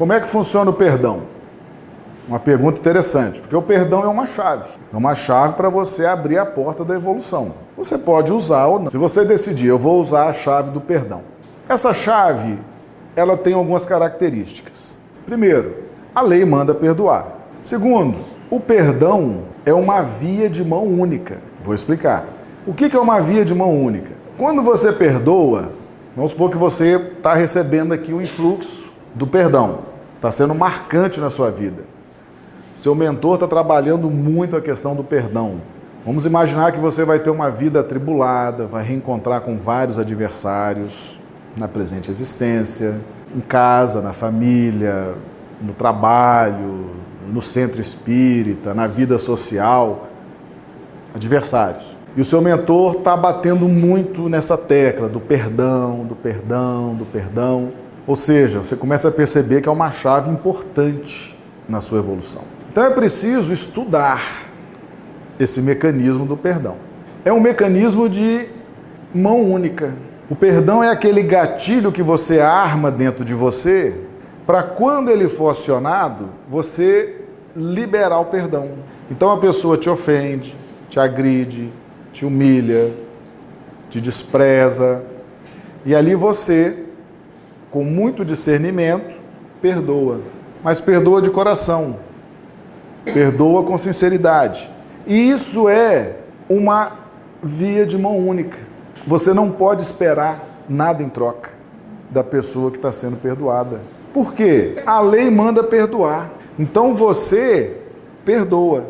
Como é que funciona o perdão? Uma pergunta interessante, porque o perdão é uma chave. É uma chave para você abrir a porta da evolução. Você pode usar ou não. Se você decidir, eu vou usar a chave do perdão. Essa chave, ela tem algumas características. Primeiro, a lei manda perdoar. Segundo, o perdão é uma via de mão única. Vou explicar. O que é uma via de mão única? Quando você perdoa, vamos supor que você está recebendo aqui o influxo do perdão, está sendo marcante na sua vida. Seu mentor está trabalhando muito a questão do perdão. Vamos imaginar que você vai ter uma vida atribulada, vai reencontrar com vários adversários na presente existência, em casa, na família, no trabalho, no centro espírita, na vida social. Adversários. E o seu mentor está batendo muito nessa tecla do perdão, do perdão, do perdão. Ou seja, você começa a perceber que é uma chave importante na sua evolução. Então é preciso estudar esse mecanismo do perdão. É um mecanismo de mão única. O perdão é aquele gatilho que você arma dentro de você para quando ele for acionado, você liberar o perdão. Então a pessoa te ofende, te agride, te humilha, te despreza, e ali você, com muito discernimento, perdoa. Mas perdoa de coração perdoa com sinceridade. E isso é uma via de mão única. Você não pode esperar nada em troca da pessoa que está sendo perdoada. Por quê? A lei manda perdoar. Então você perdoa.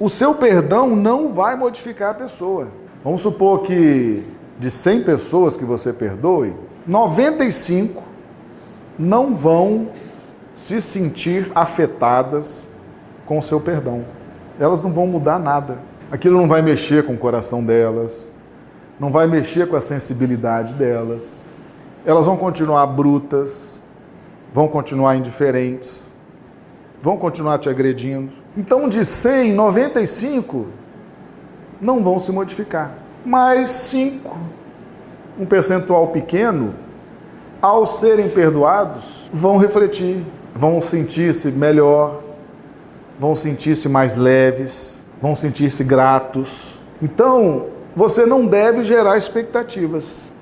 O seu perdão não vai modificar a pessoa. Vamos supor que de 100 pessoas que você perdoe, 95 não vão se sentir afetadas com o seu perdão. Elas não vão mudar nada. Aquilo não vai mexer com o coração delas, não vai mexer com a sensibilidade delas. Elas vão continuar brutas, vão continuar indiferentes, vão continuar te agredindo. Então, de 100, 95 não vão se modificar. Mas 5, um percentual pequeno, ao serem perdoados, vão refletir, vão sentir-se melhor, vão sentir-se mais leves, vão sentir-se gratos. Então, você não deve gerar expectativas.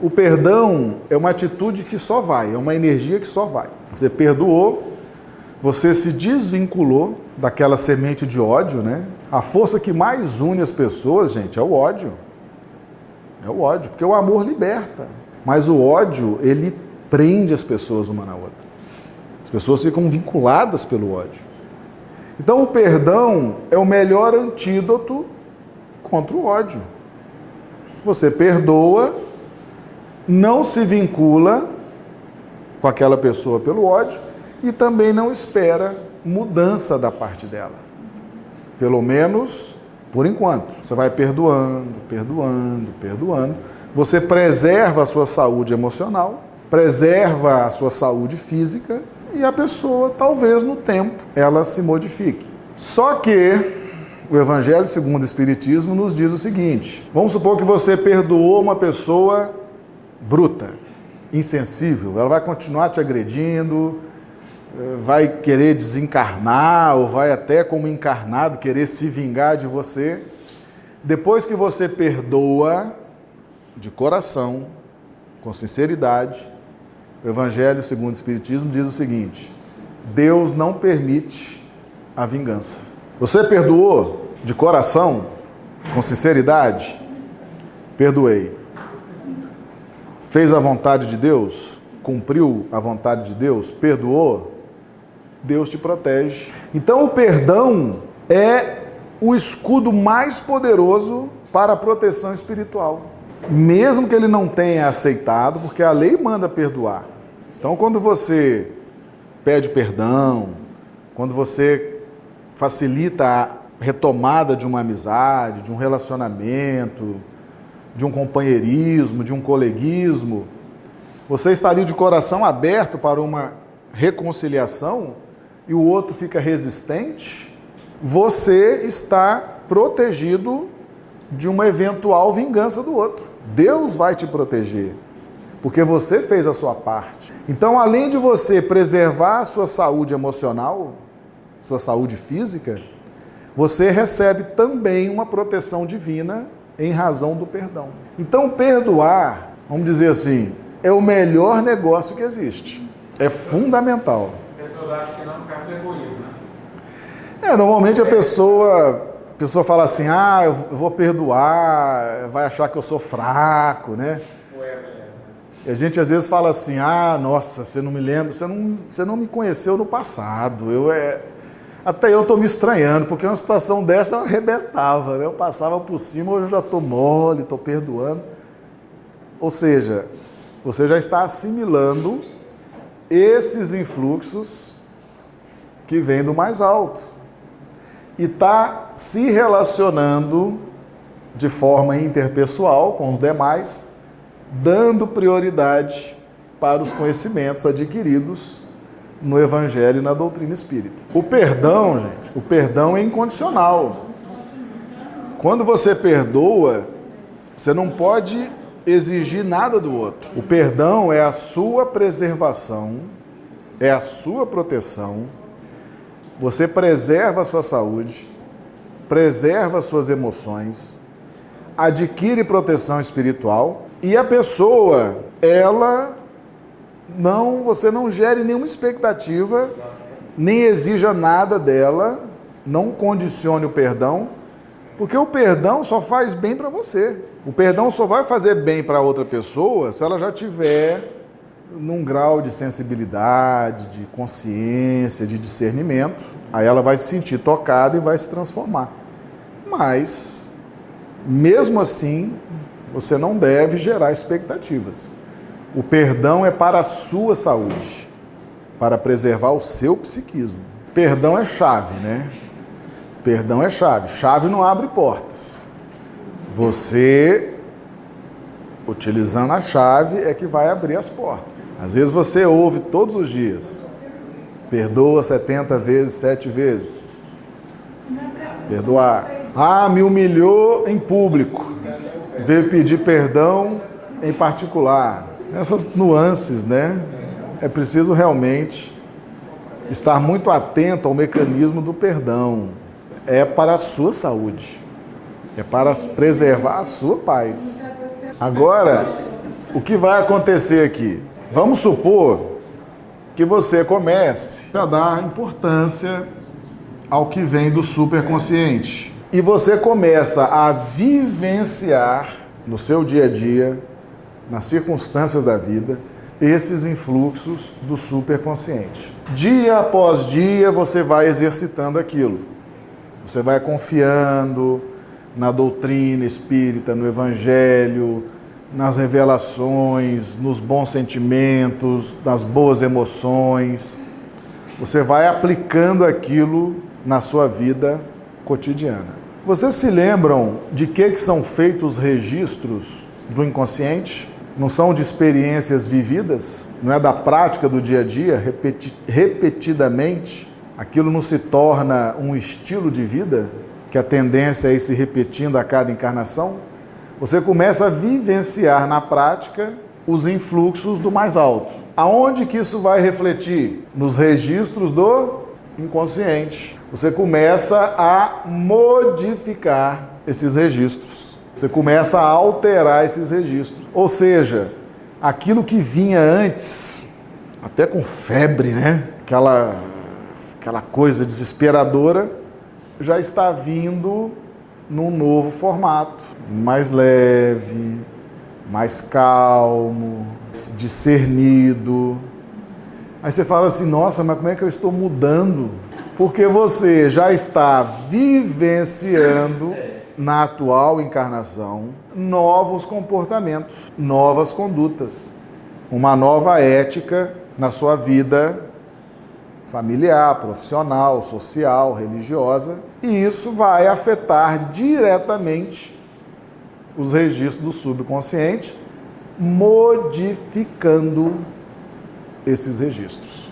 O perdão é uma atitude que só vai, é uma energia que só vai. Você perdoou, você se desvinculou daquela semente de ódio, né? A força que mais une as pessoas, gente, é o ódio. É o ódio, porque o amor liberta. Mas o ódio, ele prende as pessoas uma na outra. As pessoas ficam vinculadas pelo ódio. Então, o perdão é o melhor antídoto contra o ódio. Você perdoa, não se vincula com aquela pessoa pelo ódio e também não espera mudança da parte dela. Pelo menos por enquanto. Você vai perdoando, perdoando, perdoando. Você preserva a sua saúde emocional, preserva a sua saúde física e a pessoa, talvez no tempo, ela se modifique. Só que o Evangelho segundo o Espiritismo nos diz o seguinte: vamos supor que você perdoou uma pessoa bruta, insensível, ela vai continuar te agredindo, vai querer desencarnar, ou vai até, como encarnado, querer se vingar de você. Depois que você perdoa, de coração, com sinceridade, o Evangelho segundo o Espiritismo diz o seguinte: Deus não permite a vingança. Você perdoou de coração, com sinceridade? Perdoei. Fez a vontade de Deus? Cumpriu a vontade de Deus? Perdoou? Deus te protege. Então o perdão é o escudo mais poderoso para a proteção espiritual. Mesmo que ele não tenha aceitado, porque a lei manda perdoar. Então, quando você pede perdão, quando você facilita a retomada de uma amizade, de um relacionamento, de um companheirismo, de um coleguismo, você está ali de coração aberto para uma reconciliação e o outro fica resistente, você está protegido de uma eventual vingança do outro. Deus vai te proteger. porque você fez a sua parte. Então, além de você preservar a sua saúde emocional, sua saúde física, você recebe também uma proteção divina em razão do perdão. Então, perdoar, vamos dizer assim, é o melhor negócio que existe. É fundamental. As pessoas acham que não por causa do egoísmo, né? É, normalmente a pessoa, a pessoa fala assim: "Ah, eu vou perdoar", vai achar que eu sou fraco, né? Né? E a gente às vezes fala assim: "Ah, nossa, você não me lembra, você não, você não me conheceu no passado". Eu é até eu tô me estranhando, porque uma situação dessa eu arrebentava, né? Eu passava por cima, hoje eu já tô mole, tô perdoando. Ou seja, você já está assimilando esses influxos que vêm do mais alto e está se relacionando de forma interpessoal com os demais, dando prioridade para os conhecimentos adquiridos no Evangelho e na doutrina espírita. O perdão, gente, o perdão é incondicional. Quando você perdoa, você não pode exigir nada do outro. O perdão é a sua preservação, é a sua proteção. Você preserva a sua saúde, preserva as suas emoções, adquire proteção espiritual e a pessoa, ela não, você não gere nenhuma expectativa, nem exija nada dela, não condicione o perdão, porque o perdão só faz bem para você. O perdão só vai fazer bem para outra pessoa se ela já tiver num grau de sensibilidade, de consciência, de discernimento. Aí ela vai se sentir tocada e vai se transformar. Mas, mesmo assim, você não deve gerar expectativas. O perdão é para a sua saúde, para preservar o seu psiquismo. Perdão é chave, né? Perdão é chave. Chave não abre portas. Você, utilizando a chave, é que vai abrir as portas. Às vezes você ouve todos os dias: perdoa 70 vezes, 7 vezes. Perdoar. Ah, me humilhou em público. Veio pedir perdão em particular. Essas nuances, né? É preciso realmente estar muito atento ao mecanismo do perdão. É para a sua saúde. É para preservar a sua paz. Agora, o que vai acontecer aqui? Vamos supor que você comece a dar importância ao que vem do superconsciente. E você começa a vivenciar no seu dia a dia, nas circunstâncias da vida, esses influxos do superconsciente. Dia após dia você vai exercitando aquilo. Você vai confiando na doutrina espírita, no evangelho, nas revelações, nos bons sentimentos, nas boas emoções. Você vai aplicando aquilo na sua vida cotidiana. Vocês se lembram de que, que são feitos os registros do inconsciente? Não são de experiências vividas? Não é da prática do dia a dia, repeti repetidamente? Aquilo não se torna um estilo de vida? Que a tendência é ir se repetindo a cada encarnação? Você começa a vivenciar na prática os influxos do mais alto. Aonde que isso vai refletir? Nos registros do inconsciente. Você começa a modificar esses registros. Você começa a alterar esses registros. Ou seja, aquilo que vinha antes, até com febre, né? Aquela, aquela coisa desesperadora, já está vindo num novo formato, mais leve, mais calmo, discernido. Aí você fala assim: nossa, mas como é que eu estou mudando? Porque você já está vivenciando na atual encarnação novos comportamentos, novas condutas, uma nova ética na sua vida familiar, profissional, social, religiosa, e isso vai afetar diretamente os registros do subconsciente, modificando esses registros.